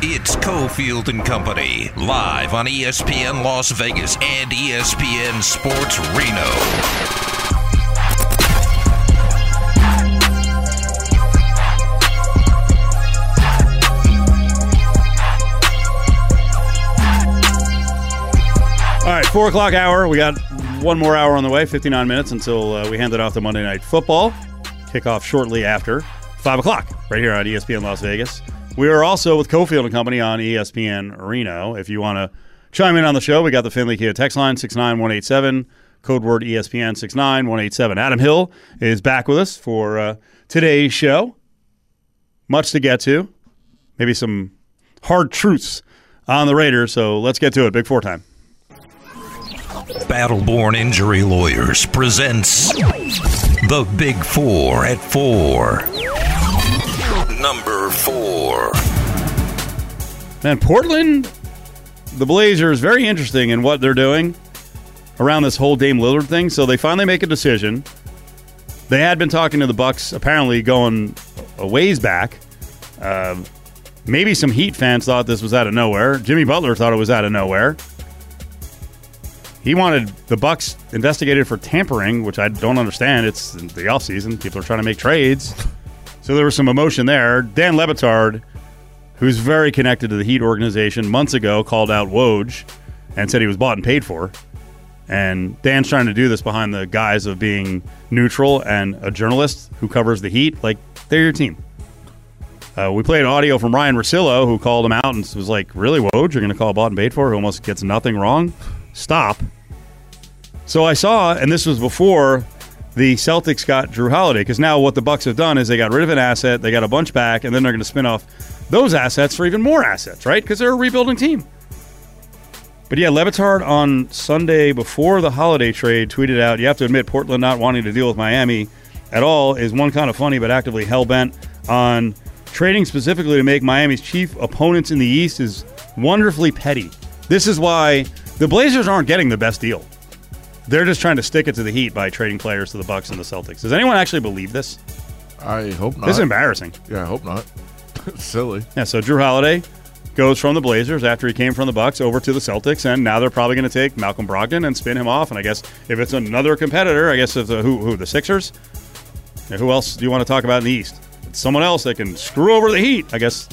It's Cofield and Company, live on ESPN Las Vegas and ESPN Sports Reno. All right, four o'clock hour. We got one more hour on the way, 59 minutes until uh, we hand it off to Monday Night Football. Kickoff shortly after five o'clock, right here on ESPN Las Vegas. We are also with Cofield and Company on ESPN Reno. If you want to chime in on the show, we got the Findlay Kia text line 69187, code word ESPN 69187. Adam Hill is back with us for uh, today's show. Much to get to, maybe some hard truths on the Raiders. So let's get to it. Big four time. Battleborn Injury Lawyers presents The Big Four at Four. Four. Man, Portland, the Blazers, very interesting in what they're doing around this whole Dame Lillard thing. So they finally make a decision. They had been talking to the Bucks, apparently going a ways back. Um, maybe some Heat fans thought this was out of nowhere. Jimmy Butler thought it was out of nowhere. He wanted the Bucks investigated for tampering, which I don't understand. It's the offseason. People are trying to make trades. So there was some emotion there. Dan Le Batard, who's very connected to the Heat organization, months ago called out Woj and said he was bought and paid for. And Dan's trying to do this behind the guise of being neutral and a journalist who covers the Heat. Like, they're your team. Uh, we played audio from Ryen Russillo, who called him out and was like, Really, Woj? You're going to call bought and paid for, who almost gets nothing wrong? Stop. So I saw, and this was before the Celtics got Jrue Holiday, because now what the Bucks have done is they got rid of an asset, they got a bunch back, and then they're going to spin off those assets for even more assets, right? Because they're a rebuilding team. But yeah, Le Batard on Sunday before the holiday trade tweeted out, you have to admit Portland not wanting to deal with Miami at all is one kind of funny, but actively hell bent on trading specifically to make Miami's chief opponents in the East is wonderfully petty. This is why the Blazers aren't getting the best deal. They're just trying to stick it to the Heat by trading players to the Bucks and the Celtics. Does anyone actually believe this? I hope not. This is embarrassing. yeah, I hope not. Silly. Yeah, so Jrue Holiday goes from the Blazers after he came from the Bucks over to the Celtics, and now they're probably going to take Malcolm Brogdon and spin him off. And I guess if it's another competitor, I guess if the, who who the Sixers, who else do you want to talk about in the East? It's someone else that can screw over the Heat. I guess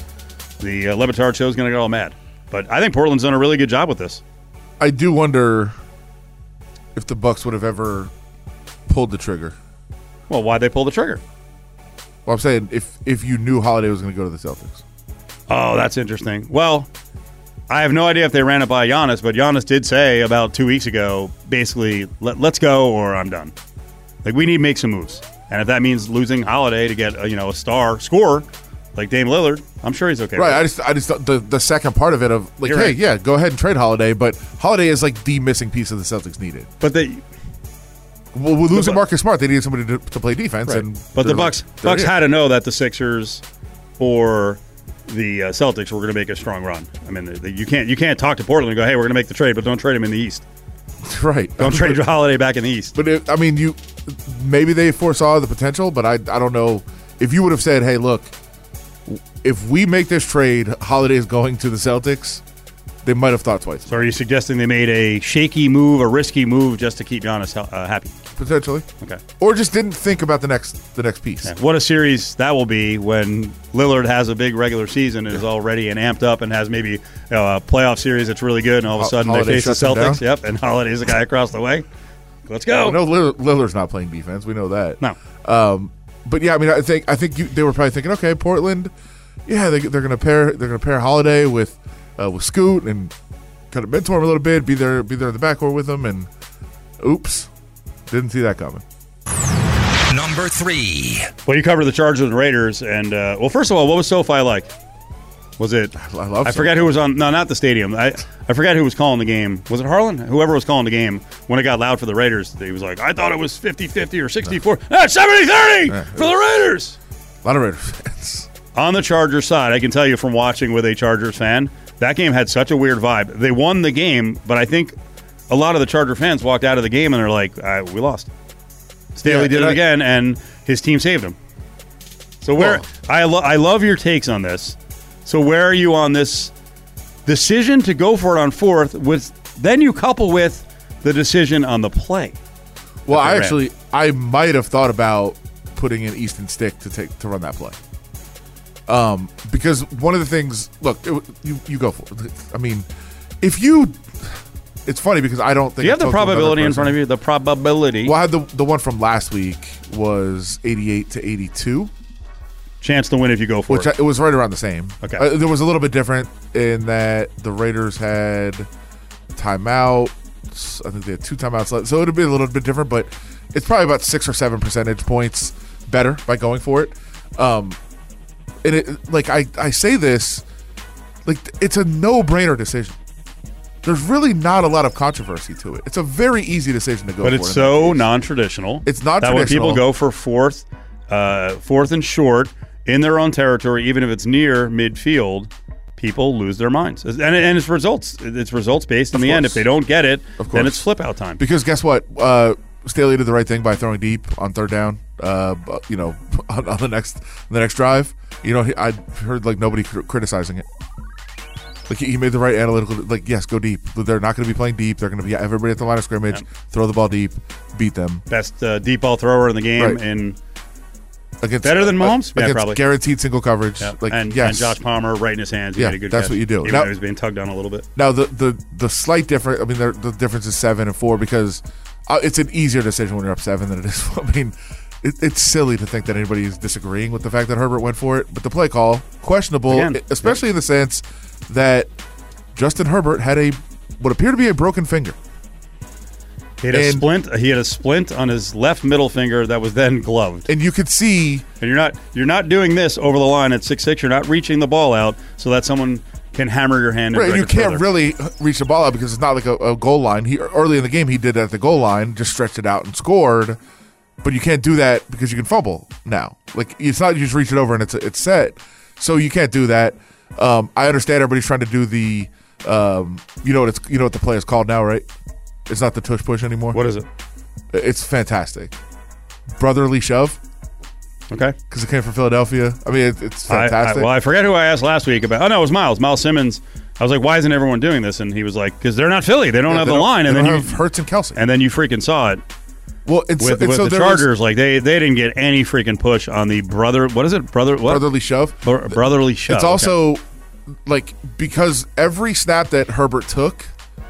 the uh, Le Batard show is going to get all mad, but I think Portland's done a really good job with this. I do wonder if the Bucks would have ever pulled the trigger. Well, why'd they pull the trigger? Well, I'm saying if if you knew Holiday was going to go to the Celtics. Oh, that's interesting. Well, I have no idea if they ran it by Giannis, but Giannis did say about two weeks ago, basically, Let, let's go or I'm done. Like we need to make some moves, and if that means losing Holiday to get a, you know a star scorer like Dame Lillard, I'm sure he's okay. Right. I just I just the the second part of it of like, You're hey, right. yeah, go ahead and trade Holiday, but Holiday is like the missing piece of the Celtics needed. but they. Well, with losing Bu- Marcus Smart, they needed somebody to, to play defense, right. and but the Bucks they're Bucks had to know that the Sixers or the uh, Celtics were going to make a strong run. I mean, the, the, you can't you can't talk to Portland and go, hey, we're going to make the trade, but don't trade him in the East. right. Don't trade Holiday back in the East. But it, I mean, you maybe they foresaw the potential, but I I don't know if you would have said, "Hey, look, if we make this trade, Holiday is going to the Celtics." They might have thought twice, So are you suggesting they made a shaky move, a risky move, just to keep Giannis uh, happy? potentially, Okay. or just didn't think about the next the next piece. Yeah, What a series that will be when Lillard has a big regular season and is all ready and amped up and has maybe you know, a playoff series that's really good, and all of a sudden Holiday they face the Celtics. Yep, and Holiday's the guy across the way. Let's go. No, Lillard's not playing defense. We know that. No. Um, but yeah, I mean, I think I think you, they were probably thinking, okay, Portland, yeah, they, they're gonna pair they're gonna pair Holiday with uh, with Scoot and kind of mentor him a little bit, be there be there in the backcourt with him, and oops, didn't see that coming. Number three. Well, you covered the Chargers and Raiders, and uh, well, first of all, what was SoFi like? Was it? I love I forget SoFi. who was on. No, not the stadium. I I forget who was calling the game. Was it Harlan? Whoever was calling the game when it got loud for the Raiders, he was like, "I thought it was 50-50 or 64. Ah, 70-30 for the Raiders." A lot of Raiders fans. On the Chargers side, I can tell you from watching with a Chargers fan, that game had such a weird vibe. They won the game, but I think a lot of the Charger fans walked out of the game and they're like, uh, "We lost." Staley Yeah, did it I- again, and his team saved him. So where Well- I lo- I love your takes on this. So where are you on this decision to go for it on fourth? With then you couple with the decision on the play. Well, I actually I might have thought about putting in Easton Stick to take to run that play. Um, because one of the things, look, it, you you go for it. I mean, if you, it's funny because I don't think Do you have the probability in front of you? The probability Well, I had the the one from last week was eighty eight to eighty two, chance to win if you go for which it. I, it was right around the same. Okay. Uh, there was a little bit different in that the Raiders had timeout. I think they had two timeouts left, so it'd be a little bit different, but it's probably about six or seven percentage points better by going for it. Um, and it like I I say this, like it's a no brainer decision. There's really not a lot of controversy to it. It's a very easy decision to go for. but it's so non-traditional. It's not That when people go for fourth, uh, fourth and short in their own territory, even if it's near midfield, people lose their minds. And, and it's results. It's results based in Of the end. If they don't get it, then it's flip out time. Because guess what? Uh, Staley did the right thing by throwing deep on third down. Uh, you know, on, on the next the next drive. You know, I heard like nobody criticizing it. Like he, made the right analytical. Like yes, go deep. They're not going to be playing deep. They're going to be everybody at the line of scrimmage. Throw the ball deep, beat them Best uh, deep ball thrower in the game, Right. and against Better than Mahomes? Yeah, against probably. guaranteed single coverage. yeah, Like and, yes, and Josh Palmer right in his hands. He Yeah, a good that's catch, what you do. Even Now- though he was being tugged on a little bit. Now the the the slight difference. I mean, the, the difference is seven and four because uh, it's an easier decision when you're up seven than it is. I mean, it, it's silly to think that anybody is disagreeing with the fact that Herbert went for it, but the play call questionable, Again, especially in the sense that Justin Herbert had a what appeared to be a broken finger. He had a And- splint. He had a splint on his left middle finger that was then gloved. And you could see And you're not you're not doing this over the line at six six. You're not reaching the ball out so that someone can hammer your hand. And Right, you can't further. really reach the ball out because it's not like a, a goal line. He early in the game he did it at the goal line, just stretched it out and scored. But you can't do that because you can fumble now. Like it's not you just reach it over and it's it's set. So you can't do that. Um, I understand everybody's trying to do the, um, you know what it's you know what the play is called now, right? It's not the tush push anymore. What is it? It's fantastic. Brotherly shove Okay. because it came from Philadelphia. I mean, it, it's I, I, fantastic. well, I forget who I asked last week about. Oh no, it was Miles. Miles Simmons. I was like, why isn't everyone doing this? And he was like, because they're not Philly. They don't Yeah, have they the line. they And then don't you have Hurts and Kelce. and then you freaking saw it well, it's, with, with so the there was Chargers. like they they didn't get any freaking push on the brother. What is it? Brother. What? brotherly shove. Bro- brotherly shove. It's Okay. also like because every snap that Herbert took,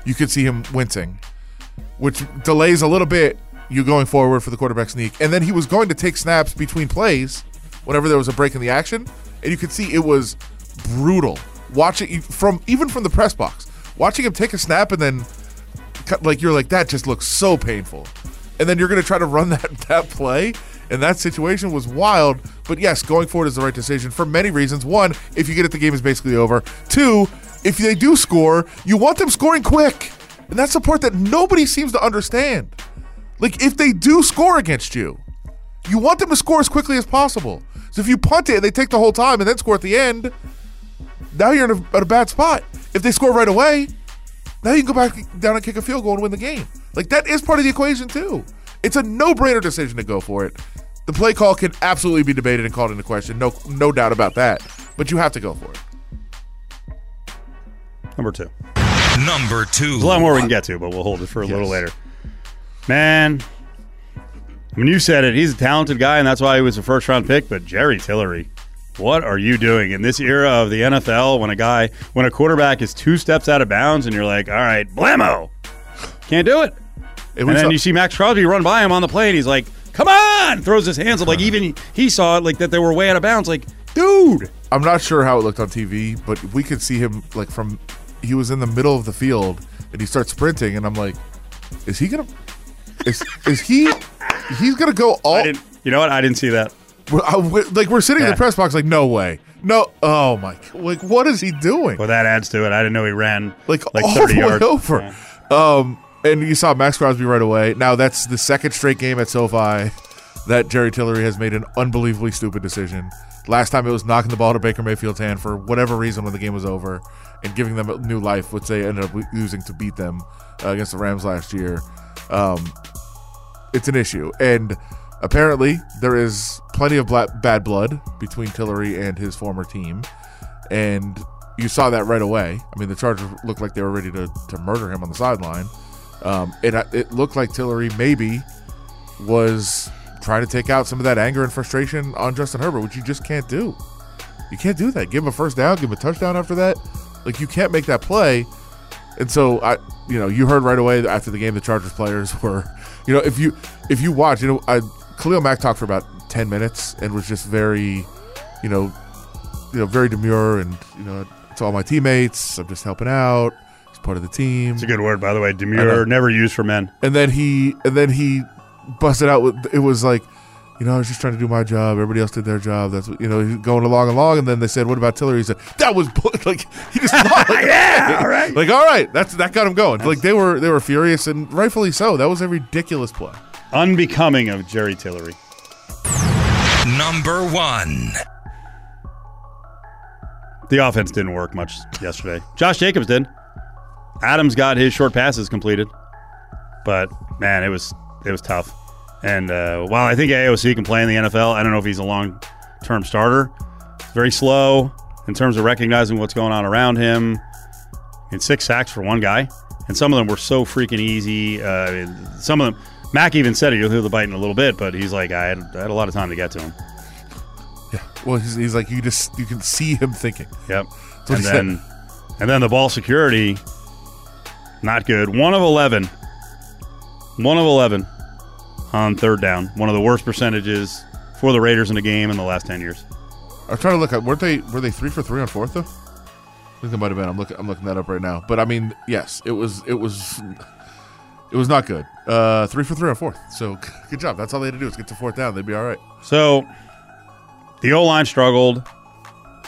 you could see him wincing, which delays a little bit you going forward for the quarterback sneak. And then he was going to take snaps between plays whenever there was a break in the action, and you could see it was brutal. Watching from even from the press box, watching him take a snap and then like you're like that just looks so painful. And then you're going to try to run that that play, and that situation was wild. But yes, going forward is the right decision for many reasons. One, if you get it, the game is basically over. Two, if they do score, you want them scoring quick, and that's the part that nobody seems to understand. Like if they do score against you, you want them to score as quickly as possible. So if you punt it and they take the whole time and then score at the end, now you're in a, a bad spot. If they score right away, now you can go back down and kick a field goal and win the game. Like that is part of the equation too. It's a no-brainer decision to go for it. The play call can absolutely be debated and called into question. No, no doubt about that. But you have to go for it. number two. Number two. There's a lot more we can get to, but we'll hold it for a little later. Man, I mean, you said it. He's a talented guy, and that's why he was a first round pick. But Jerry Tillery, what are you doing in this era of the NFL when a guy, when a quarterback is two steps out of bounds, and you're like, all right, blammo, can't do it. And, we And then saw- you see Maxx Crosby run by him on the plane. he's like, come on, throws his hands up. Like, even he saw it, like that they were way out of bounds. Like, dude. I'm not sure how it looked on TV, but we could see him like from he was in the middle of the field and he starts sprinting, and I'm like, is he gonna? Is is he? He's gonna go all I didn't, you know what? I didn't see that. We're- I- like we're sitting in the press box, like no way, no. Oh my! Like what is he doing? Well, that adds to it. I didn't know he ran like, like all 30 the way yards. over. Yeah. Um, and you saw Maxx Crosby right away. Now that's the second straight game at SoFi that Jerry Tillery has made an unbelievably stupid decision. Last time it was knocking the ball to Baker Mayfield's hand for whatever reason when the game was over and giving them a new life, which they ended up using to beat them uh, against the Rams last year. Um, it's an issue, and apparently there is plenty of bla- bad blood between Tillery and his former team. and you saw that right away. I mean, the Chargers looked like they were ready to, to murder him on the sideline. Um, it it looked like Tillery maybe was trying to take out some of that anger and frustration on Justin Herbert, which you just can't do. You can't do that. Give him a first down, give him a touchdown after that. Like you can't make that play. And so I, you know, you heard right away after the game the Chargers players were, you know, if you if you watch, you know, I, Khalil Mack talked for about ten minutes and was just very, you know, you know, very demure and you know, to all my teammates, I'm just helping out. He's part of the team. It's a good word, by the way. Demure, never used for men. And then he and then he busted out with it was like, you know, I was just trying to do my job. Everybody else did their job. That's what, you know, he's going along along. And then they said, "What about Tillery?" He said, "That was bull-" like he just like, Yeah, all right. like all right, that's that got him going. Like they were they were furious and rightfully so. That was a ridiculous play. Unbecoming of Jerry Tillery. Number one. The offense didn't work much yesterday. Josh Jacobs did. Adams got his short passes completed, but man, it was it was tough. And uh, while I think AOC can play in the NFL, I don't know if he's a long term starter. Very slow in terms of recognizing what's going on around him. And six sacks for one guy, and some of them were so freaking easy. Uh, some of them, Mack even said it. You'll hear the bite in a little bit, but he's like, I had, I had a lot of time to get to him. Yeah. Well, he's, he's like you just you can see him thinking. Yep. And he said. then, and then the ball security, not good. One of eleven. One of eleven on third down. One of the worst percentages for the Raiders in a game in the last ten years. I'm trying to look at weren't they were they three for three on fourth though? I think they might have been. I'm looking I'm looking that up right now. But I mean, yes, it was it was it was not good. Uh, three for three on fourth. So good job. That's all they had to do is get to fourth down. They'd be all right. So the O line struggled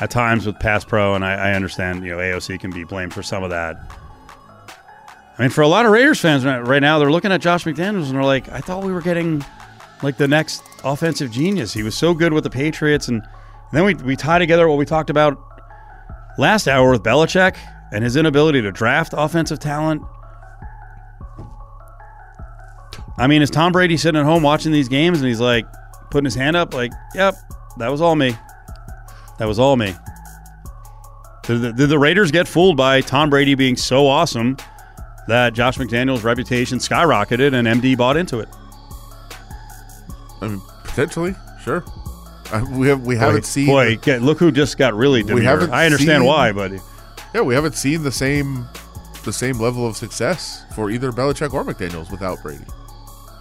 at times with pass pro, and I, I understand you know AOC can be blamed for some of that. I mean, for a lot of Raiders fans right now, they're looking at Josh McDaniels and they're like, I thought we were getting like the next offensive genius. He was so good with the Patriots, and, and then we we tie together what we talked about last hour with Belichick and his inability to draft offensive talent. I mean, is Tom Brady sitting at home watching these games and he's like putting his hand up, like, "Yep, that was all me. That was all me." Did the, did the Raiders get fooled by Tom Brady being so awesome that Josh McDaniels' reputation skyrocketed and MD bought into it? I mean, potentially, sure. Uh, we have we haven't seen Boy, get- look who just got really demure. haven't I understand seen- why, but yeah we haven't seen the same the same level of success for either Belichick or McDaniel's without Brady,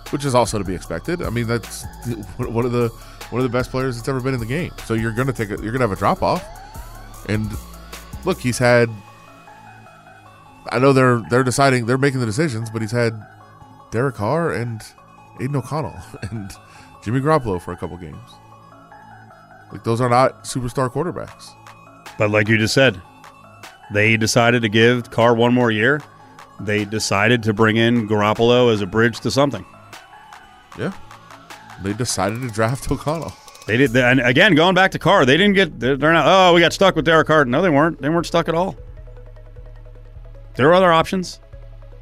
which is also to be expected. I mean, that's one of the one of the best players that's ever been in the game. So you're gonna take a, you're gonna have a drop off, and look, he's had. I know they're they're deciding they're making the decisions, but he's had Derek Carr and Aidan O'Connell and Jimmy Garoppolo for a couple games. Like those are not superstar quarterbacks. but like you just said, they decided to give Carr one more year. They decided to bring in Garoppolo as a bridge to something. Yeah, they decided to draft O'Connell. They did, and again, going back to Carr, they didn't get. They're they're not. Oh, we got stuck with Derek Carr. No, they weren't. They weren't stuck at all. There were other options.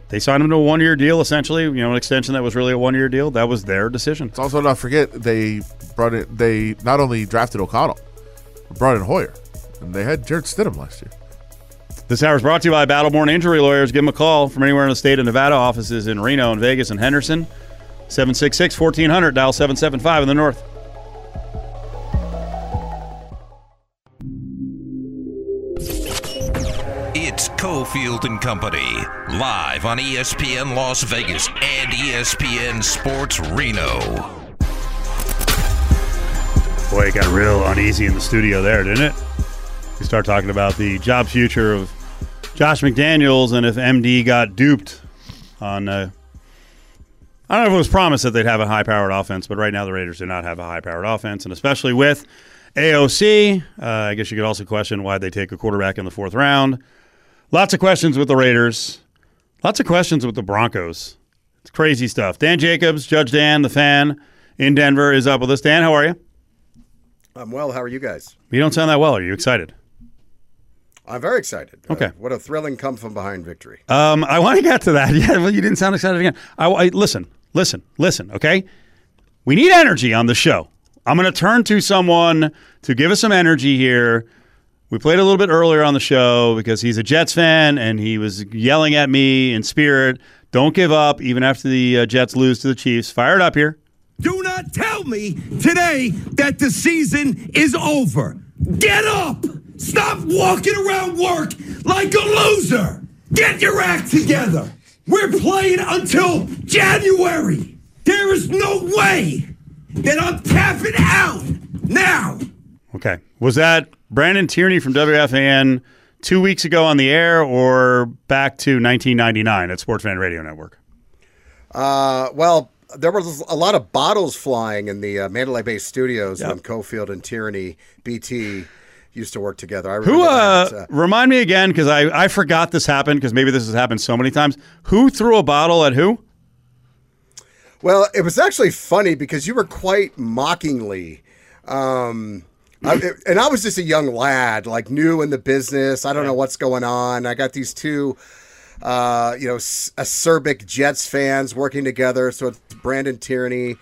They signed him to a one-year deal, essentially. You know, an extension that was really a one-year deal. That was their decision. Let's also not forget they brought in. They not only drafted O'Connell, but brought in Hoyer, and they had Jarrett Stidham last year. This hour is brought to you by Battleborn Injury Lawyers. Give them a call from anywhere in the state of Nevada. Offices in Reno and Vegas and Henderson. 766 1400, dial 775 in the north. Cofield and Company, live on ESPN Las Vegas and ESPN Sports Reno. Boy, it got real uneasy in the studio there, didn't it? We start talking about the job future of Josh McDaniels and if MD got duped on. Uh, I don't know if it was promised that they'd have a high powered offense, but right now the Raiders do not have a high powered offense, and especially with AOC, uh, I guess you could also question why they take a quarterback in the fourth round. Lots of questions with the Raiders. Lots of questions with the Broncos. It's crazy stuff. Dan Jacobs, Judge Dan, the fan in Denver, is up with us. Dan, how are you? I'm well. How are you guys? You don't sound that well. Are you excited? I'm very excited. Uh, Okay. what a thrilling come from behind victory. Um, I want to get to that. Yeah, well, you didn't sound excited again. I, I- listen, listen, listen. Okay, we need energy on the show. I'm going to turn to someone to give us some energy here. We played a little bit earlier on the show because he's a Jets fan and he was yelling at me in spirit. Don't give up, even after the uh, Jets lose to the Chiefs. Fired up here. Do not tell me today that the season is over. Get up! Stop walking around work like a loser! Get your act together! We're playing until January! There is no way that I'm tapping out now! Okay. Was that Brandon Tierney from WFAN two weeks ago on the air or back to 1999 at Sports Fan Radio Network? Uh, well, there was a lot of bottles flying in the uh, Mandalay Bay studios Yep. when Cofield and Tierney, BT, used to work together. I Who, uh, that. remind me again, because I, I forgot this happened, because maybe this has happened so many times. Who threw a bottle at who? Well, it was actually funny because you were quite mockingly. Um, I, and I was just a young lad, like new in the business. I don't know what's going on. I got these two, uh, you know, acerbic Jets fans working together. So it's Brandon Tierney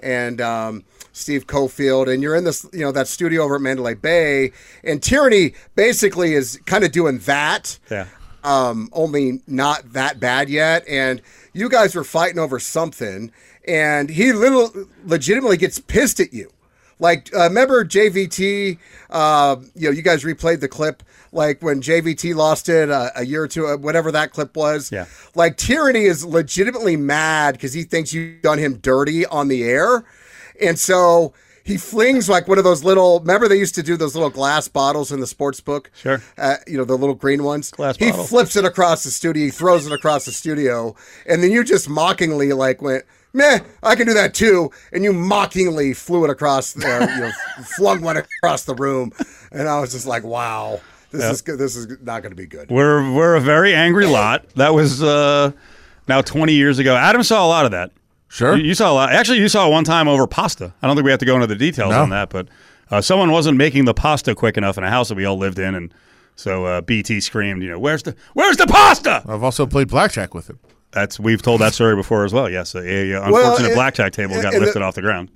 and um, Steve Cofield, and you're in this, you know, that studio over at Mandalay Bay, and Tierney basically is kind of doing that Yeah. um, only not that bad yet. And you guys were fighting over something, and he little legitimately gets pissed at you. Like, uh, remember JVT? Uh, you know, you guys replayed the clip, like when JVT lost it uh, a year or two, uh, whatever that clip was. Yeah. Like Tierney is legitimately mad because he thinks you've done him dirty on the air, and so he flings like one of those little. Remember they used to do those little glass bottles in the sports book. Sure. Uh, you know the little green ones. Glass he bottle. flips it across the studio. He throws it across the studio, and then you just mockingly like went, "Meh, I can do that too." And you mockingly flew it across, uh, you know, flung one across the room, and I was just like, "Wow, this is. This is not going to be good." We're, we're a very angry lot. That was uh, now 20 years ago. Adam saw a lot of that. Sure. You, you saw a lot. Actually, you saw it one time over pasta. I don't think we have to go into the details No. on that, but uh, someone wasn't making the pasta quick enough in a house that we all lived in, and so uh, BT screamed, "You know, where's the where's the pasta?" I've also played blackjack with him. That's we've told that story before as well. Yes, a, a unfortunate and- blackjack table got and the- lifted off the ground.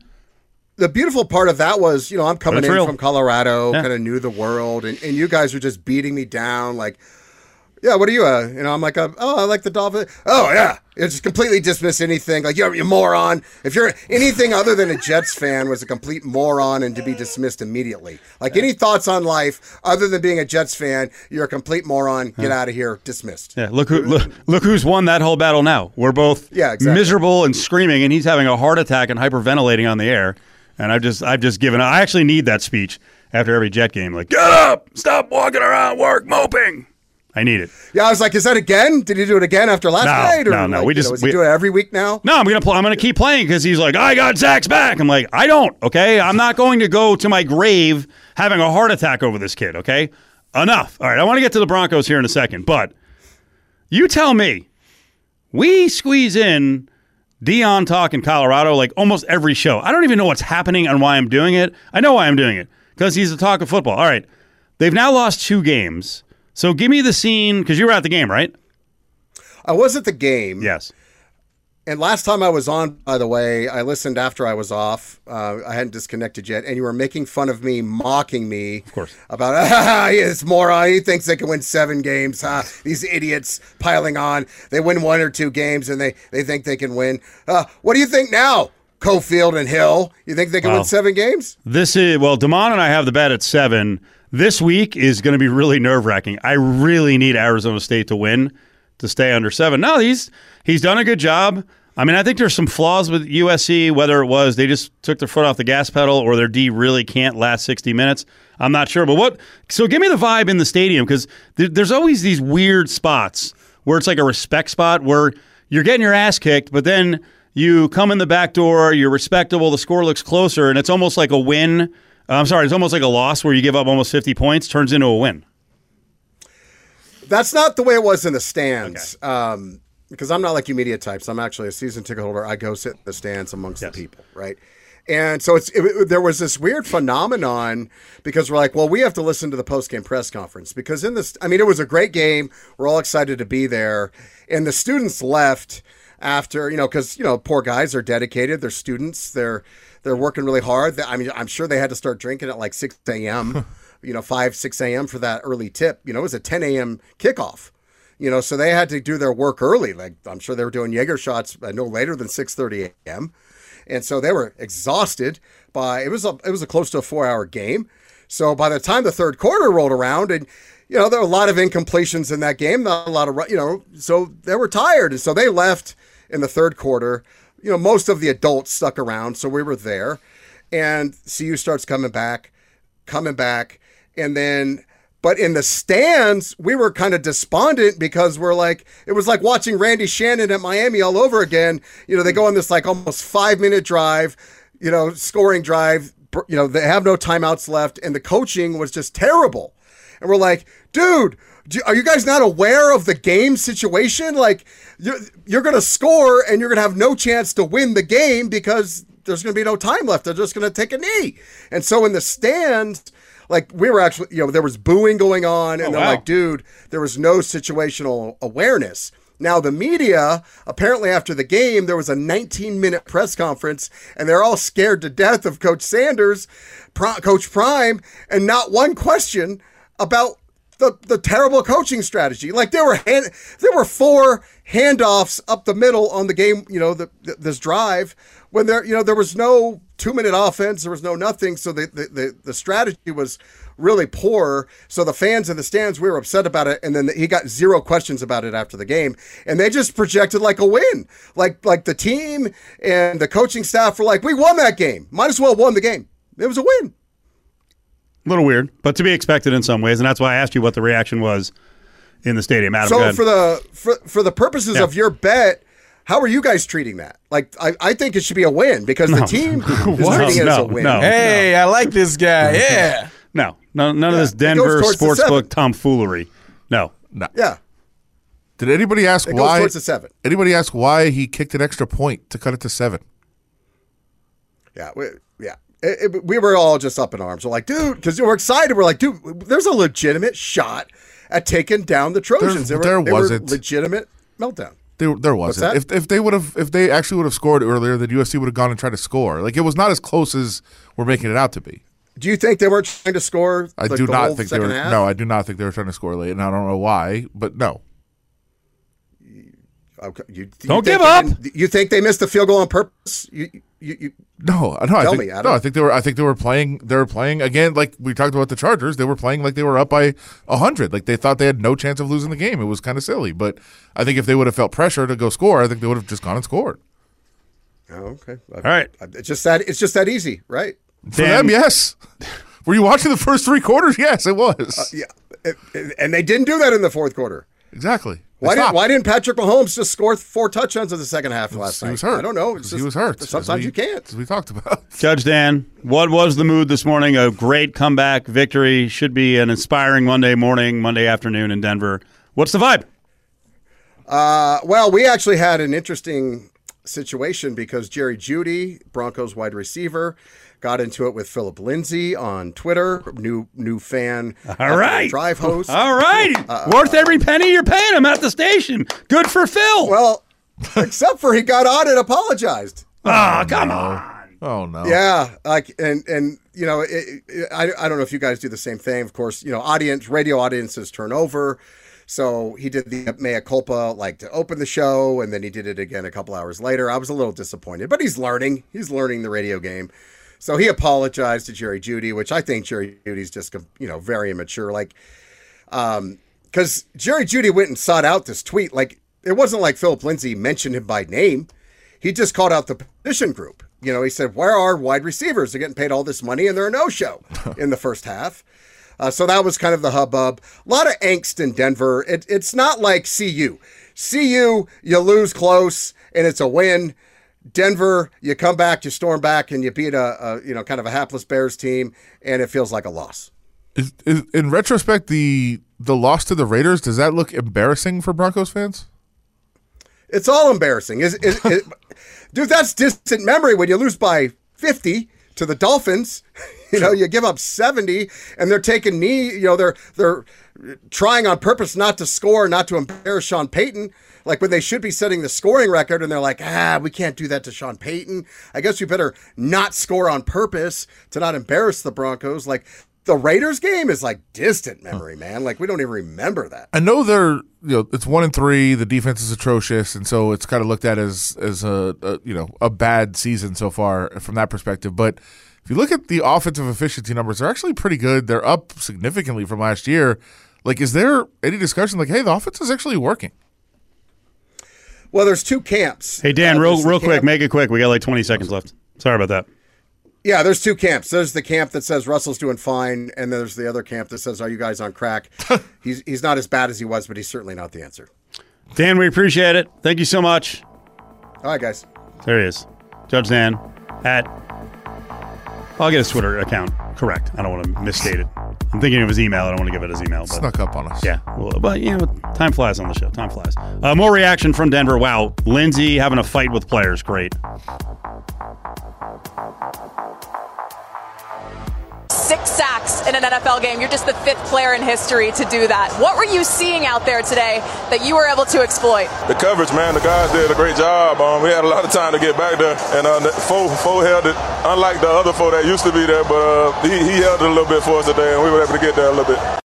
the beautiful part of that was, you know, I'm coming in real. from Colorado, Yeah. kind of knew the world, and, and you guys were just beating me down, like, yeah, what are you? Uh, you know, I'm like, uh, oh, I like the Dolphin. Oh, yeah, you just completely dismiss anything, like you're you moron. If you're anything other than a Jets fan, was a complete moron and to be dismissed immediately. Like any thoughts on life other than being a Jets fan, you're a complete moron. Get out of here, dismissed. Yeah, look who look, look who's won that whole battle now. We're both Yeah, exactly. miserable and screaming, and he's having a heart attack and hyperventilating on the air. And I've just I've just given. I actually need that speech after every Jet game. Like, get up, stop walking around work moping. I need it. Yeah, I was like, is that again? Did he do it again after last No, night? Or no, no, like, we you know, just- is he we- doing it every week now? No, I'm gonna play. I'm gonna keep playing because he's like, I got Zach's back. I'm like, I don't. Okay, I'm not going to go to my grave having a heart attack over this kid. Okay, enough. All right, I want to get to the Broncos here in a second, but you tell me, we squeeze in Deion talk in Colorado like almost every show. I don't even know what's happening and why I'm doing it. I know why I'm doing it because he's the talk of football. All right, they've now lost two games. So give me the scene because you were at the game, right? I was at the game. Yes. And last time I was on, by the way, I listened after I was off. Uh, I hadn't disconnected yet, and you were making fun of me, mocking me, of course. about ah, this moron. He thinks they can win seven games. These idiots piling on. They win one or two games, and they they think they can win. Uh, what do you think now, Cofield and Hill? You think they can Wow. win seven games? This is well, Damon and I have the bet at seven. This week is going to be really nerve wracking. I really need Arizona State to win to stay under seven. No, he's he's done a good job. I mean, I think there's some flaws with USC. Whether it was they just took their foot off the gas pedal, or their D really can't last 60 minutes. I'm not sure. But what? So give me the vibe in the stadium because there, there's always these weird spots where it's like a respect spot where you're getting your ass kicked, but then you come in the back door, you're respectable, the score looks closer, and it's almost like a win. Uh, I'm sorry, it's almost like a loss where you give up almost 50 points, turns into a win. That's not the way it was in the stands. Um, because I'm not like you media types. I'm actually a season ticket holder. I go sit in the stands amongst Yes. the people, right? And so it's it, it- there was this weird phenomenon because we're like, well, we have to listen to the post game press conference because in this, I mean, it was a great game. We're all excited to be there, and the students left after you know because you know poor guys are dedicated. They're students. They're they're working really hard. I mean, I'm sure they had to start drinking at like 6 a.m. you know, 5, 6 a.m. for that early tip. You know, it was a 10 a.m. kickoff. You know, so they had to do their work early. Like I'm sure they were doing Jaeger shots uh, no later than 6:30 a.m. And so they were exhausted by it was a it was a close to a 4-hour game. So by the time the third quarter rolled around and you know, there were a lot of incompletions in that game, not a lot of, you know, so they were tired. And so they left in the third quarter. You know, most of the adults stuck around. So we were there. And CU starts coming back, coming back. And then, but in the stands, we were kind of despondent because we're like, it was like watching Randy Shannon at Miami all over again. You know, they go on this like almost five minute drive, you know, scoring drive. You know, they have no timeouts left. And the coaching was just terrible and we're like, dude, do, are you guys not aware of the game situation? Like, you're, you're going to score and you're going to have no chance to win the game because there's going to be no time left. They're just going to take a knee. And so in the stands, like we were actually, you know, there was booing going on, and Oh, they're wow. like, dude, there was no situational awareness. Now, the media, apparently after the game, there was a 19 minute press conference, and they're all scared to death of Coach Sanders, Pro- Coach Prime, and not one question about the, the terrible coaching strategy. Like there were hand, there were four handoffs up the middle on the game, you know, the, this drive when there, you know, there was no two minute offense, there was no nothing. So the, the, the, the strategy was really poor. So the fans in the stands, we were upset about it. And then he got zero questions about it after the game. And they just projected like a win. Like, like the team and the coaching staff were like, we won that game. Might as well won the game. It was a win. A little weird, but to be expected in some ways, and that's why I asked you what the reaction was in the stadium. Adam, go So for the for, for the purposes Yeah. of your bet, how are you guys treating that? Like I, I think it should be a win because the team is treating it as a win. no. Hey, I like this guy. Yeah. no, no, none of this Denver towards the sportsbook tomfoolery. No, no. Yeah, Did anybody ask it why? towards the seven. Anybody ask why he kicked an extra point to cut it to seven? Yeah, we, yeah. It- it- we were all just up in arms. We're like, dude, because we're excited. We're like, dude, there's a legitimate shot at taking down the Trojans. There- They were- there wasn't. legitimate meltdown. There, there wasn't. If if they would have, if they actually would have scored earlier, then USC would have gone and tried to score. Like it was not as close as we're making it out to be. Do you think they weren't trying to score? I like, do the not whole think they were. half? No, I do not think they were trying to score late, and I don't know why. But no, Okay, you, you Don't think give up. You think they missed the field goal on purpose? You, you, you, no, no. I Tell think me, Adam. no. I think they were. I think they were playing. They were playing again. Like we talked about the Chargers. They were playing like they were up by hundred. Like they thought they had no chance of losing the game. It was kind of silly. But I think if they would have felt pressure to go score, I think they would have just gone and scored. oh, okay. all right. It's just that it's just that easy, right? For them, yes. Were you watching the first three quarters? Yes, it was. Uh, yeah, It- it- and they didn't do that in the fourth quarter. exactly. They Why didn't. Why didn't Patrick Mahomes just score four touchdowns in the second half last he night? was hurt? I don't know. It's he was hurt. Sometimes we- you can't. As we talked about. Judge Dan, what was the mood this morning? A great comeback victory. Should be an inspiring Monday morning, Monday afternoon in Denver. What's the vibe? Uh, well, we actually had an interesting situation because Jerry Jeudy, Broncos wide receiver, got into it with Phillip Lindsay on Twitter, new new fan, All right. drive host. All right. Uh, Worth every penny you're paying him at the station. Good for Phil. Well, except for he got on and apologized. oh, come on. Oh no. Yeah, like and and you know, it, it, I I don't know if you guys do the same thing. Of course, you know, audience radio audiences turn over. So he did the mea culpa like to open the show, and then he did it again a couple hours later. I was a little disappointed, but he's learning. He's learning the radio game. So he apologized to Jerry Jeudy, which I think Jerry Jeudy's just you know very immature. Like, um, because Jerry Jeudy went and sought out this tweet. Like, it wasn't like Phillip Lindsay mentioned him by name. He just called out the position group. You know, he said, "Where are wide receivers? They're getting paid all this money, and they're a no-show in the first half." Uh, so that was kind of the hubbub. A lot of angst in Denver. It, it's not like CU. CU, you lose close, and it's a win. Denver, you come back, you storm back, and you beat a, a you know kind of a hapless Bears team, and it feels like a loss. Is, is, in retrospect, the the loss to the Raiders does that look embarrassing for Broncos fans? It's all embarrassing. Is, is, dude, that's distant memory when you lose by 50 to the Dolphins. You know, you give up 70 and they're taking knee, you know, they're they're trying on purpose not to score, not to embarrass Sean Payton. Like when they should be setting the scoring record and they're like, "Ah, we can't do that to Sean Payton. I guess we better not score on purpose to not embarrass the Broncos." Like the Raiders game is like distant memory, man. Like we don't even remember that. I know they're you know it's one and three. The defense is atrocious, and so it's kind of looked at as as a, a you know a bad season so far from that perspective. But if you look at the offensive efficiency numbers, they're actually pretty good. They're up significantly from last year. Like, is there any discussion like, hey, the offense is actually working? Well, there's two camps. Hey Dan, Uh, real there's the real quick, make it quick. We got like 20 seconds left. Sorry about that. Yeah, there's two camps. There's the camp that says Russell's doing fine, and there's the other camp that says, "Are you guys on crack?" he's he's not as bad as he was, but he's certainly not the answer. Dan, we appreciate it. Thank you so much. All right, guys. There he is. Judge Dan at I'll get his Twitter account correct. I don't want to misstate it. I'm thinking of his email. I don't want to give it his email. But Snuck up on us. yeah, well, but you know, time flies on the show. Time flies. Uh, more reaction from Denver. Wow, Lindsay having a fight with players. Great. Six sacks in an NFL game. You're just the fifth player in history to do that. What were you seeing out there today that you were able to exploit? the coverage, man, the guys did a great job. Um, we had a lot of time to get back there, and uh, foe, foe held it. Unlike the other four that used to be there, but uh, he, he held it a little bit for us today, and we were able to get there a little bit.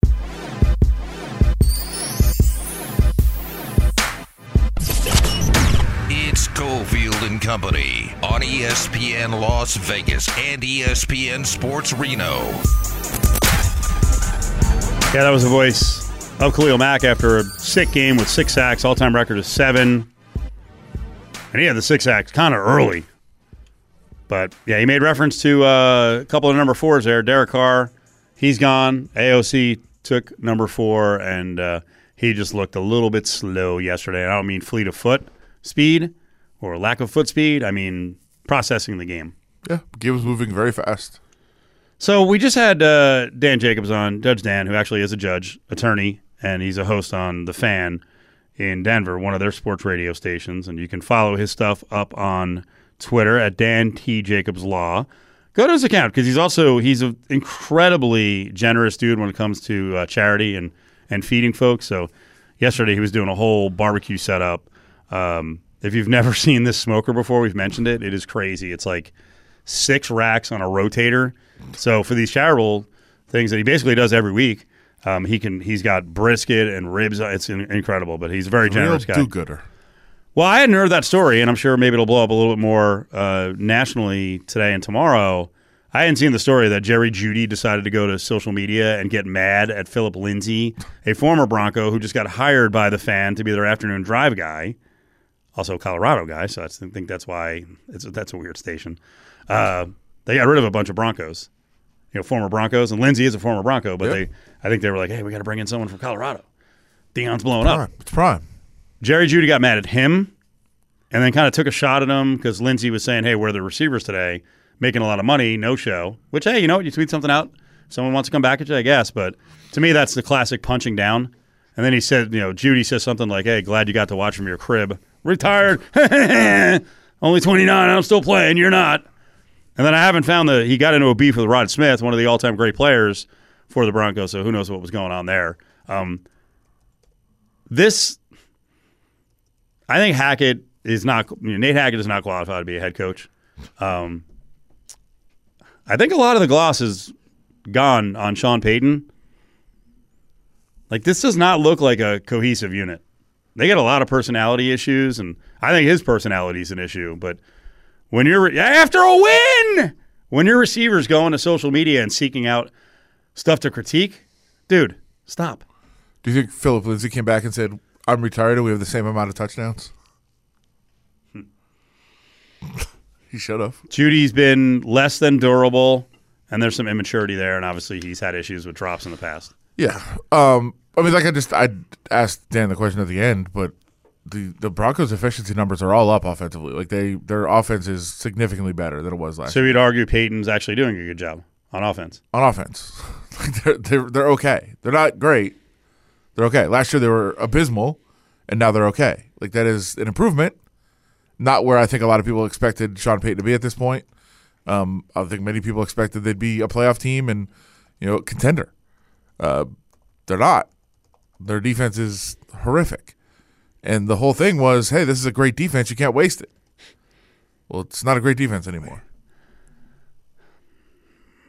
ESPN Las Vegas and ESPN Sports Reno. Yeah, that was the voice of Khalil Mack after a sick game with six sacks. All time record of seven. And he had the six sacks kind of early. But yeah, he made reference to uh, a couple of number fours there. Derek Carr, he's gone. AOC took number four, and uh, he just looked a little bit slow yesterday. I don't mean fleet of foot speed or lack of foot speed. I mean processing the game. Yeah, game was moving very fast. So we just had uh, Dan Jacobs on, Judge Dan, who actually is a judge, attorney, and he's a host on The Fan in Denver, one of their sports radio stations. And you can follow his stuff up on Twitter at Dan T Jacobs Law. Go to his account because he's also he's an incredibly generous dude when it comes to uh, charity and and feeding folks. So yesterday he was doing a whole barbecue setup. Um, if you've never seen this smoker before, we've mentioned it. It is crazy. It's like six racks on a rotator. So for these charitable things that he basically does every week, um, he can he's got brisket and ribs. It's in, incredible, but he's a very generous guy. do-gooder. Well, I hadn't heard that story, and I'm sure maybe it'll blow up a little bit more uh, nationally today and tomorrow. I hadn't seen the story that Jerry Jeudy decided to go to social media and get mad at Phillip Lindsay, a former Bronco who just got hired by the fan to be their afternoon drive guy, also a Colorado guy. So I think that's why it's that's a weird station. Uh, they got rid of a bunch of Broncos, you know, former Broncos, and Lindsay is a former Bronco, but Yep. they I think they were like, hey, we got to bring in someone from Colorado. Deion's blowing up. Prime. It's prime. Jerry Jeudy got mad at him and then kind of took a shot at him because Lindsay was saying, hey, we're the receivers today, making a lot of money, no show. Which, hey, you know what? You tweet something out, someone wants to come back at you, I guess. But to me, that's the classic punching down. And then he said, you know, Jeudy says something like, hey, glad you got to watch from your crib. Retired. Only 29. I'm still playing. You're not. And then I haven't found the, he got into a beef with Rod Smith, one of the all time great players for the Broncos. So who knows what was going on there. Um, this I think Hackett is not. You know, Nate Hackett is not qualified to be a head coach. Um, I think a lot of the gloss is gone on Sean Payton. Like this does not look like a cohesive unit. They get a lot of personality issues, and I think his personality is an issue. But when you're after a win, when your receivers go into social media and seeking out stuff to critique, dude, stop. Do you think Phillip Lindsay came back and said, "I'm retired and we have the same amount of touchdowns"? he shut have. Jeudy's been less than durable, and there's some immaturity there, and obviously he's had issues with drops in the past. Yeah. Um, I mean, like I just I asked Dan the question at the end, but the the Broncos' efficiency numbers are all up offensively. Like they their offense is significantly better than it was last year. So you'd argue Payton's actually doing a good job on offense. on offense. like they're they're they're okay. They're not great. They're okay. Last year they were abysmal, and now they're okay. Like that is an improvement. Not where I think a lot of people expected Sean Payton to be at this point. Um, I think many people expected they'd be a playoff team and you know contender. Uh, they're not. Their defense is horrific, and the whole thing was, hey, this is a great defense. You can't waste it. Well, it's not a great defense anymore.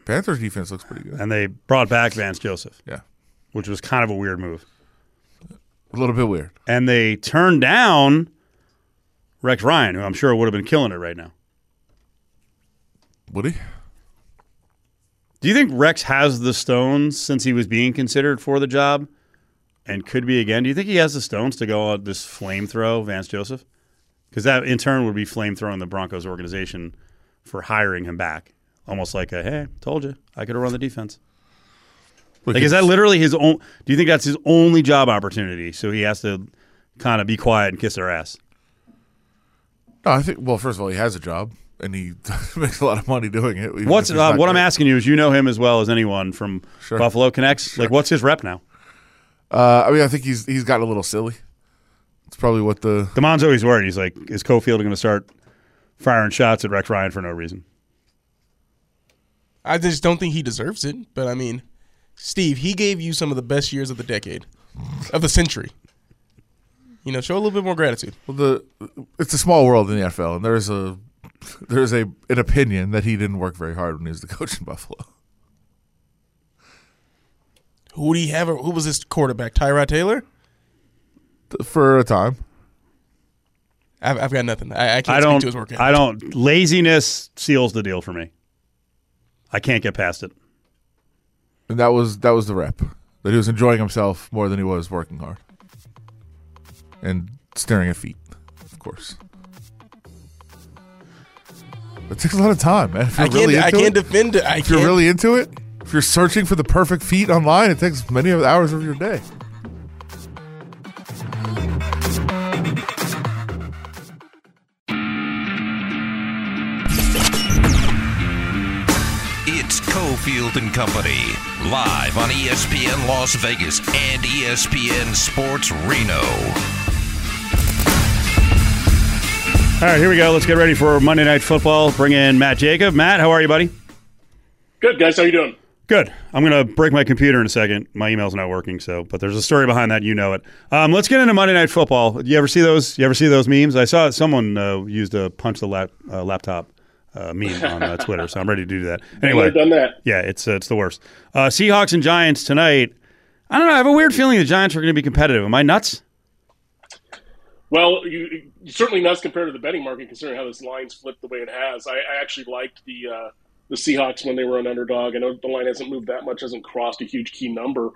Panthers defense looks pretty good. and they brought back Vance Joseph, Yeah, which was kind of a weird move. a little bit weird. And they turned down Rex Ryan, who I'm sure would have been killing it right now. Would he? Do you think Rex has the stones since he was being considered for the job and could be again? Do you think he has the stones to go on this flamethrow Vance Joseph? Because that in turn would be flamethrowing the Broncos organization for hiring him back. Almost like a hey, told you I could have run the defense. Look, Like is that literally his own? Do you think that's his only job opportunity? So he has to kind of be quiet and kiss their ass. No, I think. Well, first of all, he has a job and he makes a lot of money doing it. What's uh, what I'm asking you is you know him as well as anyone from Sure. Buffalo Connects. Like what's his rep now? Uh, I mean, I think he's he's gotten a little silly. It's probably what the Damon's always worried. He's like, is Cofield going to start firing shots at Rex Ryan for no reason? I just don't think he deserves it. But I mean, Steve, he gave you some of the best years of the decade, of the century. You know, show a little bit more gratitude. well, the it's a small world in the NFL, and there's a there's a an opinion that he didn't work very hard when he was the coach in Buffalo. Who do you have? Who was this quarterback? Tyrod Taylor? For a time, I've, I've got nothing. I, I can't I speak don't. to his work. ethic. I don't. Laziness seals the deal for me. I can't get past it. and that was that was the rep that he was enjoying himself more than he was working hard and staring at feet, of course. It takes a lot of time, man. If you're I can't. really I can't it, defend it. I if you're can't. really into it, if you're searching for the perfect feet online, it takes many of the hours of your day. It's Cofield and Company, live on ESPN Las Vegas and ESPN Sports Reno. All right, here we go. Let's get ready for Monday Night Football. Bring in Matt Jacob. Matt, how are you, buddy? Good guys, how you doing? Good. I'm going to break my computer in a second. My email's not working, so but there's a story behind that. You know it. Um, let's get into Monday Night Football. You ever see those? You ever see those memes? I saw someone uh, used a punch the lap, uh, laptop uh, meme on uh, Twitter, so I'm ready to do that. Anyway, done that. yeah, it's uh, it's the worst. Uh, Seahawks and Giants tonight. I don't know. I have a weird feeling the Giants are going to be competitive. Am I nuts? Well, you, certainly nuts compared to the betting market, considering how this line's flipped the way it has. I, I actually liked the uh, the Seahawks when they were an underdog. I know the line hasn't moved that much, hasn't crossed a huge key number,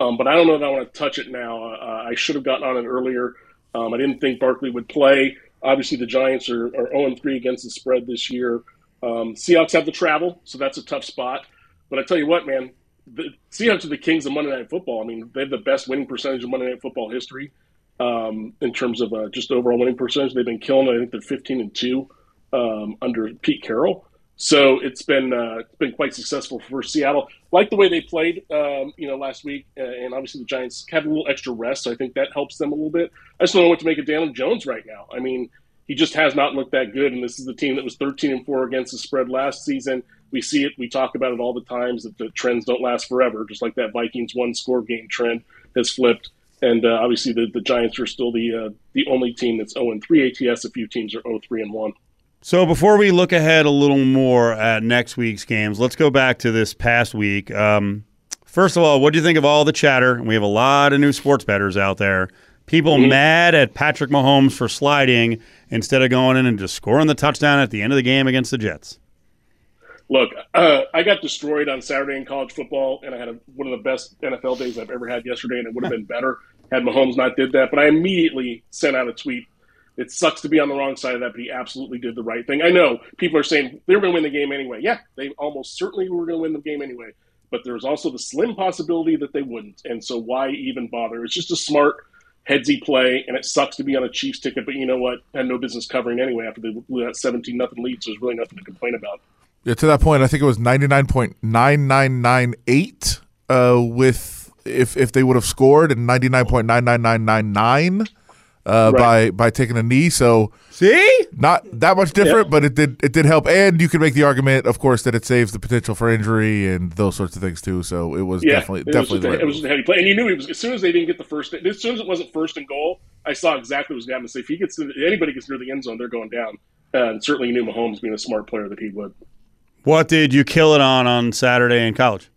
um, but I don't know that I want to touch it now. Uh, I should have gotten on it earlier. Um, I didn't think Barkley would play. Obviously, the Giants are, are 0 3 against the spread this year. Um, Seahawks have the travel, so that's a tough spot. But I tell you what, man, the Seahawks are the kings of Monday Night Football. I mean, they have the best winning percentage of Monday Night Football history um, in terms of uh, just overall winning percentage. They've been killing it. I think they're 15 and two um, under Pete Carroll. So it's been uh, been quite successful for Seattle. Like the way they played, um, you know, last week, uh, and obviously the Giants have a little extra rest, so I think that helps them a little bit. I just don't know what to make of Daniel Jones right now. I mean, he just has not looked that good, and this is the team that was 13 and four against the spread last season. We see it, we talk about it all the times that the trends don't last forever, just like that Vikings one score game trend has flipped. And uh, obviously, the, the Giants are still the uh, the only team that's 0 3 ATS. A few teams are 0 3 and 1. So before we look ahead a little more at next week's games, let's go back to this past week. Um, first of all, what do you think of all the chatter? We have a lot of new sports bettors out there. People mad at Patrick Mahomes for sliding instead of going in and just scoring the touchdown at the end of the game against the Jets. Look, uh, I got destroyed on Saturday in college football, and I had a, one of the best NFL days I've ever had yesterday, and it would have been better had Mahomes not did that. But I immediately sent out a tweet. It sucks to be on the wrong side of that, but he absolutely did the right thing. I know people are saying they were going to win the game anyway. Yeah, they almost certainly were going to win the game anyway. But there's also the slim possibility that they wouldn't. And so why even bother? It's just a smart, headsy play, and it sucks to be on a Chiefs ticket. But you know what? I had no business covering anyway after they blew that 17 nothing lead. So there's really nothing to complain about. Yeah, to that point, I think it was 99.9998 uh, with if if they would have scored and 99.99999 uh, Right. by by taking a knee, so See? not that much different, but it did it did help, and you can make the argument, of course, that it saves the potential for injury and those sorts of things too. So it was Yeah, definitely it was definitely just the a, right it was a heavy play, and you knew he was as soon as they didn't get the first. As soon as it wasn't first and goal, I saw exactly what was going to happen. So if he gets to, anybody gets near the end zone, they're going down. Uh, and certainly, you knew Mahomes being a smart player that he would. What did you kill it on on Saturday in college?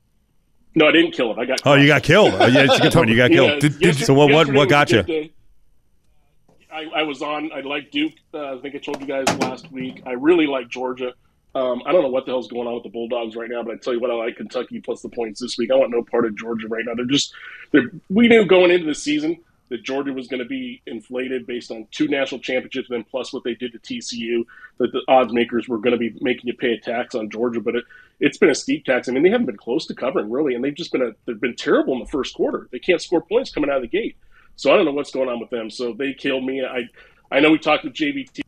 No, I didn't kill it. I got. Oh, you got killed. Oh, yeah, it's a good point. You got Yeah, killed. Did- did so what? What? What got you? day. I, I was on. I like Duke. Uh, I think I told you guys last week. I really like Georgia. Um, I don't know what the hell's going on with the Bulldogs right now, but I tell you what, I like Kentucky plus the points this week. I want no part of Georgia right now. They're just. They're, we knew going into the season that Georgia was going to be inflated based on two national championships, and then plus what they did to TCU. That the odds makers were going to be making you pay a tax on Georgia, but it, it's been a steep tax. I mean, they haven't been close to covering really, and they've just been a they've been terrible in the first quarter. They can't score points coming out of the gate. So I don't know what's going on with them. So they killed me. I I know we talked with JVT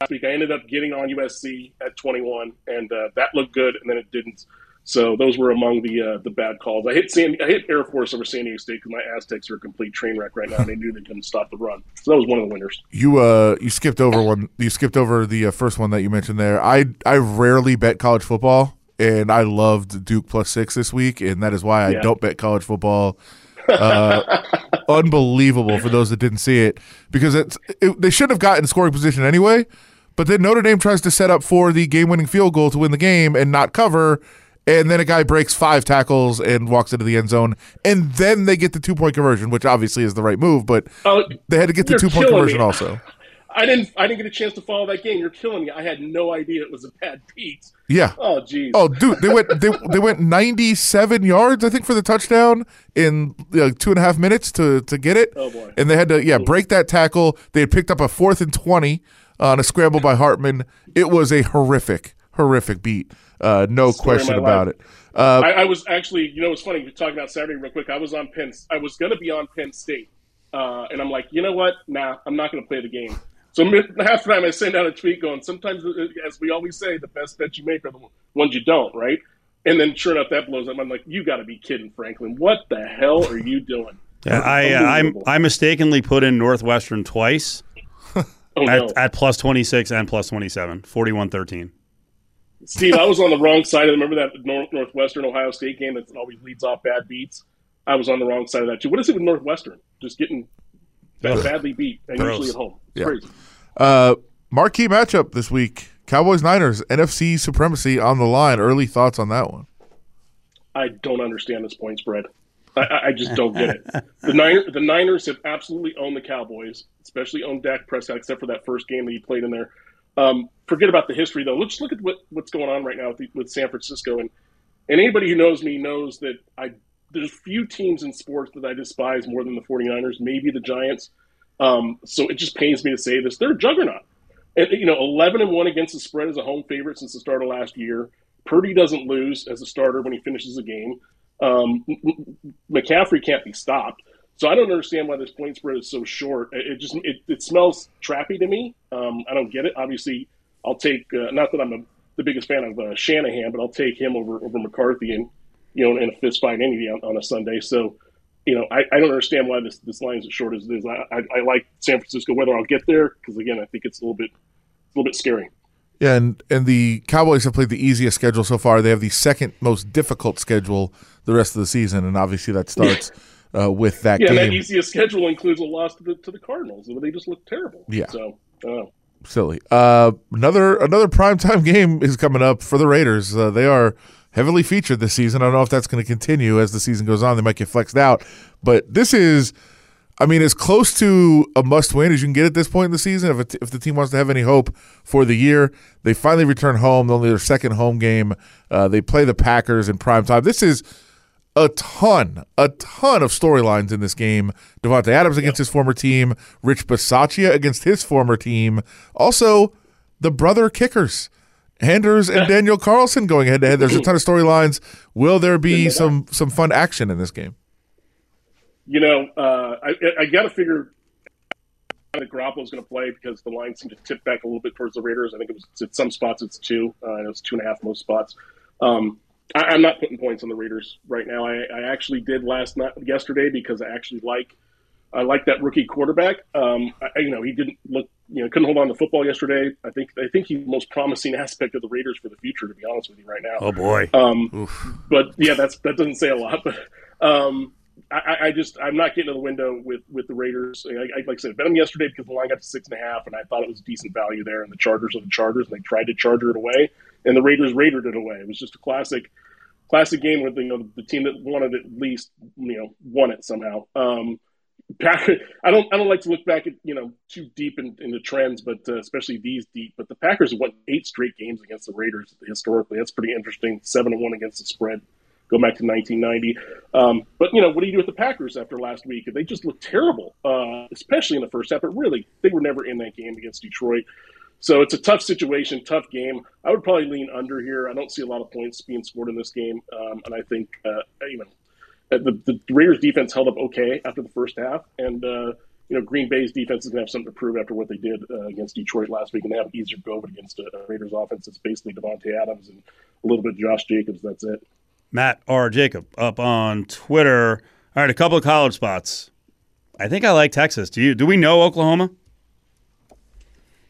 last week. I ended up getting on USC at 21, and uh, that looked good, and then it didn't. So those were among the uh, the bad calls. I hit San, I hit Air Force over San Diego State because my Aztecs are a complete train wreck right now, and they knew they couldn't stop the run. So that was one of the winners. You uh you skipped over one. You skipped over the uh, first one that you mentioned there. I I rarely bet college football, and I loved Duke plus six this week, and that is why I Yeah. don't bet college football. Uh, unbelievable for those that didn't see it because it's it, they should have gotten scoring position anyway. But then Notre Dame tries to set up for the game-winning field goal to win the game and not cover. And then a guy breaks five tackles and walks into the end zone, and then they get the two-point conversion, which obviously is the right move. But Oh, they had to get the two-point conversion me. also. I didn't I didn't get a chance to follow that game. You're killing me. I had no idea it was a bad beat. Yeah. Oh, geez. Oh, dude, they went they, they went 97 yards, I think, for the touchdown in uh, two and a half minutes to to get it. Oh, boy. And they had to yeah break that tackle. They had picked up a fourth and 20 on a scramble by Hartman. It was a horrific, horrific beat. Uh, no Story question about life. it. Uh, I, I was actually, you know, it's funny. We're talking about Saturday real quick. I was on Penn. I was going to be on Penn State, uh, and I'm like, you know what? Nah, I'm not going to play the game. So half the time I send out a tweet going, sometimes, uh, as we always say, the best bets you make are the ones you don't, right? And then sure enough, that blows up. I'm like, you got to be kidding, Franklin. What the hell are you doing? Yeah, I uh, I I mistakenly put in Northwestern twice oh, at, no. at plus 26 and plus 27, 41-13. Steve, I was on the wrong side of Remember that North, Northwestern Ohio State game that always leads off bad beats? I was on the wrong side of that too. What is it with Northwestern? Just getting bad, badly beat, and Gross. usually at home. Yeah. crazy. Uh, marquee matchup this week: Cowboys Niners, NFC supremacy on the line. Early thoughts on that one? I don't understand this point spread. I- I, just don't get it. The Niners, the Niners have absolutely owned the Cowboys, especially owned Dak Prescott, except for that first game that he played in there. Um, forget about the history, though. Let's look at what, what's going on right now with, the, with San Francisco. And, and anybody who knows me knows that I there's few teams in sports that I despise more than the 49ers, maybe the Giants. Um, so it just pains me to say this. They're a juggernaut. And, you know, 11 and 1 against the spread as a home favorite since the start of last year. Purdy doesn't lose as a starter when he finishes a game. Um, McCaffrey can't be stopped. So I don't understand why this point spread is so short. It, it just it, it smells trappy to me. Um, I don't get it. Obviously, I'll take uh, not that I'm a, the biggest fan of uh, Shanahan, but I'll take him over over McCarthy and you know in a fist fight any day on, on a Sunday. So you know I, I don't understand why this this line is as short as it is. I, I, I like San Francisco. Whether I'll get there because again I think it's a little bit a little bit scary. Yeah, and and the Cowboys have played the easiest schedule so far. They have the second most difficult schedule the rest of the season, and obviously that starts uh, with that game. Yeah, and that easiest schedule includes a loss to the to the Cardinals. They just look terrible. Yeah. So I don't know. Silly. Uh, another another primetime game is coming up for the Raiders. Uh, they are heavily featured this season. I don't know if that's going to continue as the season goes on. They might get flexed out, but this is. I mean, as close to a must-win as you can get at this point in the season. If, if the team wants to have any hope for the year, they finally return home. Only their second home game. Uh, they play the Packers in prime time. This is a ton, a ton of storylines in this game. Davante Adams against his former team, Rich Bisaccia against his former team. Also, the brother kickers, Anders and Daniel Carlson going head to head. There's a ton of storylines. Will there be some some fun action in this game? You know, uh, I, I got to figure that is going to play because the line seemed to tip back a little bit towards the Raiders. I think it was at some spots it's two. Uh, and it was two and a half most spots. Um, I, I'm not putting points on the Raiders right now. I, I actually did last night, yesterday, because I actually like I like that rookie quarterback. Um, I, you know, he didn't look, you know, couldn't hold on to football yesterday. I think I think he's the most promising aspect of the Raiders for the future. To be honest with you, right now. Oh boy. Um, but yeah, that's that doesn't say a lot. But um, I, I just I'm not getting to the window with with the Raiders. I, I, like I said, bet them yesterday because the line got to six and a half, and I thought it was decent value there. And the Chargers are the Chargers, and they tried to charger it away. and the Raiders raided it away. It was just a classic, classic game where the, you know the team that wanted it at least you know won it somehow. Um, I don't I don't like to look back at you know too deep in, in the trends, but uh, especially these deep. But the Packers won eight straight games against the Raiders historically. That's pretty interesting. Seven and one against the spread. Go back to 1990. Um, but you know what do you do with the Packers after last week? They just looked terrible, uh, especially in the first half. But really, they were never in that game against Detroit. So it's a tough situation, tough game. I would probably lean under here. I don't see a lot of points being scored in this game, um, and I think uh, the, the Raiders defense held up okay after the first half, and uh, you know Green Bay's defense is going to have something to prove after what they did uh, against Detroit last week, and they have an easier go against a Raiders offense. It's basically Davante Adams and a little bit of Josh Jacobs. That's it. Matt R. Jacob up on Twitter. All right, a couple of college spots. I think I like Texas. Do you? Do we know Oklahoma?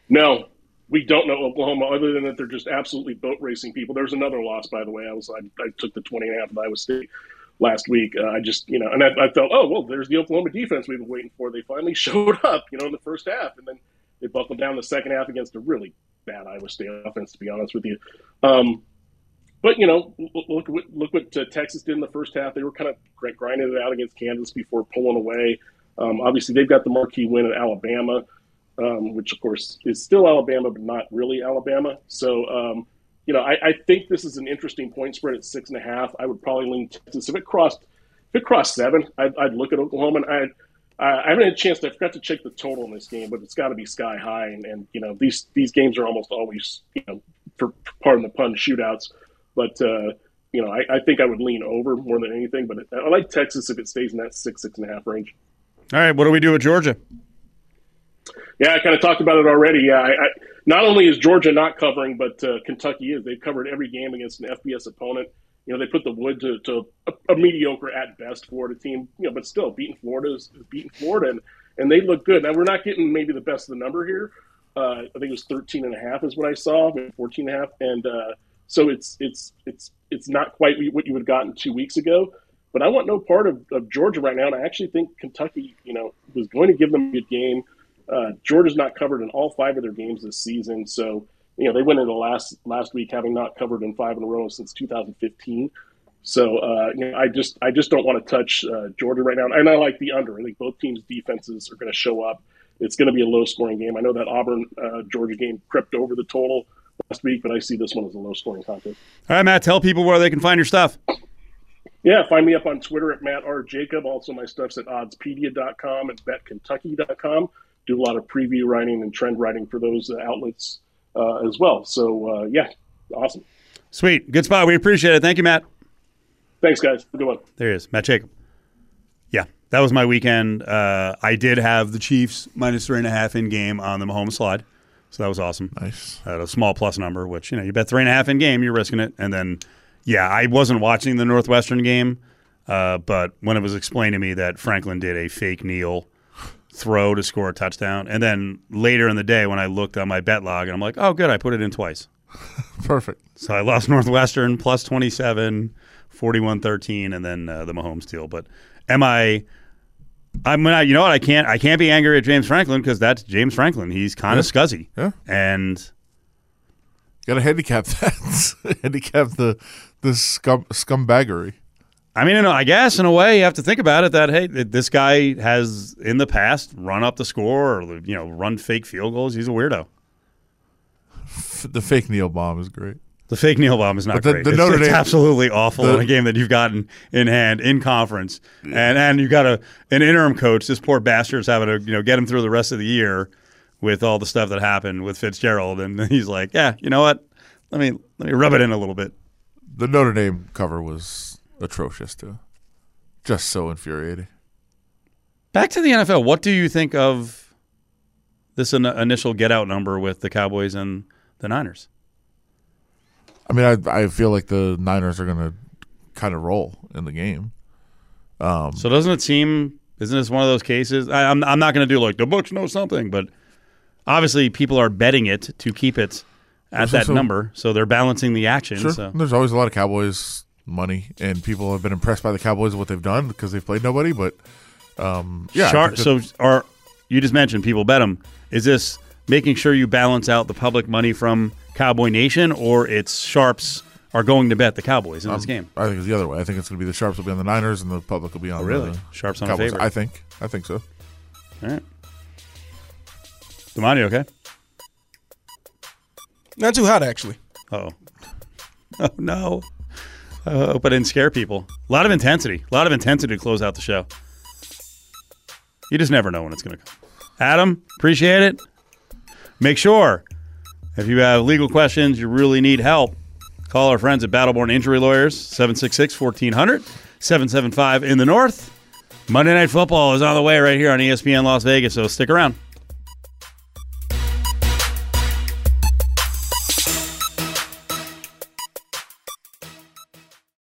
No, we don't know Oklahoma other than that they're just absolutely boat racing people. There's another loss, by the way. I was I, I took the 20 and a half of Iowa State last week. Uh, I just you know, and I, I, felt oh well, there's the Oklahoma defense we've been waiting for. They finally showed up, you know, in the first half, and then they buckled down the second half against a really bad Iowa State offense. To be honest with you. Um, but you know, look what look what uh, Texas did in the first half. They were kind of grinding it out against Kansas before pulling away. Um, obviously, they've got the marquee win at Alabama, um, which of course is still Alabama, but not really Alabama. So, um, you know, I, I, think this is an interesting point spread at six and a half. I would probably lean Texas if it crossed if it crossed seven. I'd, I'd look at Oklahoma. And I'd, I haven't had a chance. To, I forgot to check the total in this game, but it's got to be sky high. And, and you know, these these games are almost always you know, for pardon the pun, shootouts. But uh, you know, I, I, think I would lean over more than anything. But I like Texas if it stays in that six six and a half range. All right, what do we do with Georgia? Yeah, I kind of talked about it already. Yeah, I, I, not only is Georgia not covering, but uh, Kentucky is. They've covered every game against an FBS opponent. You know, they put the wood to, to a, a, mediocre at best Florida team. You know, but still beating Florida is, is beating Florida, and and they look good. Now we're not getting maybe the best of the number here. Uh, I think it was 13 and a half is what I saw, 14 and a half, and uh, so it's it's it's it's not quite what you would have gotten two weeks ago. But I want no part of, of Georgia right now, and I actually think Kentucky, you know, was going to give them a good game. Uh, Georgia's not covered in all five of their games this season, so you know they went into last last week having not covered in five in a row since 2015. So uh, you know, I just I just don't want to touch uh, Georgia right now, and I like the under. I think both teams' defenses are going to show up. It's going to be a low scoring game. I know that Auburn uh, Georgia game crept over the total last week, but I see this one as a low scoring contest. All right, Matt, tell people where they can find your stuff. Yeah, find me up on Twitter at Matt R. Jacob. Also, my stuff's at oddspedia.com and betkentucky.com. Do a lot of preview writing and trend writing for those uh, outlets uh, as well. So, uh, yeah, awesome. Sweet. Good spot. We appreciate it. Thank you, Matt. Thanks, guys. Good one. There he is, Matt Jacob. Yeah, that was my weekend. Uh, I did have the Chiefs minus three and a half in game on the Mahomes slide. So that was awesome. Nice. At a small plus number, which you know you bet three and a half in game, you're risking it. And then, yeah, I wasn't watching the Northwestern game, uh, but when it was explained to me that Franklin did a fake kneel throw to score a touchdown, and then later in the day when I looked on my bet log and I'm like, oh, good, I put it in twice. Perfect. So I lost Northwestern plus 27, 41 13, and then uh, the Mahomes deal. But am I I'm not. You know what? I can't. I can't be angry at James Franklin because that's James Franklin. He's kind of Yeah. scuzzy. Yeah. And Got to handicap that. handicap the the scum scumbaggery. I mean, you I guess in a way you have to think about it that hey, this guy has in the past run up the score or you know run fake field goals. He's a weirdo. The fake kneel bomb is great. The fake kneel bomb is not the- great. the it's, Notre it's Dame- absolutely awful the- in a game that you've gotten in hand in conference, and and you've got a an interim coach. This poor bastard's having to you know get him through the rest of the year with all the stuff that happened with Fitzgerald, and he's like, yeah, you know what? Let me let me rub it in a little bit. The Notre Dame cover was atrocious too. Just so infuriating. Back to the NFL. What do you think of this in- initial get out number with the Cowboys and the Niners? I mean, I I feel like the Niners are going to kind of roll in the game. Um, So doesn't it seem? Isn't this one of those cases? I, I'm I'm not going to do like the books know something, but obviously people are betting it to keep it at that also- number, so they're balancing the action. Sure. So There's always a lot of Cowboys money, and people have been impressed by the Cowboys of what they've done because they've played nobody. But um, yeah, I Char- think that- so are you just mentioned people bet them? Is this making sure you balance out the public money from Cowboy Nation or it's Sharps are going to bet the Cowboys in this game. I think it's the other way. I think it's going to be the Sharps will be on the Niners and the public will be on. Oh, really? the Sharps on a Cowboys. favorite. I think. I think so. All right. Damani, okay? Not too hot, actually. Oh. Oh, no. I hope I didn't scare people. A lot of intensity. A lot of intensity to close out the show. You just never know when it's going to come. Adam, appreciate it. Make sure if you have legal questions, you really need help, call our friends at Battleborn Injury Lawyers, 766 1400, 775 in the North. Monday Night Football is on the way right here on ESPN Las Vegas, so stick around.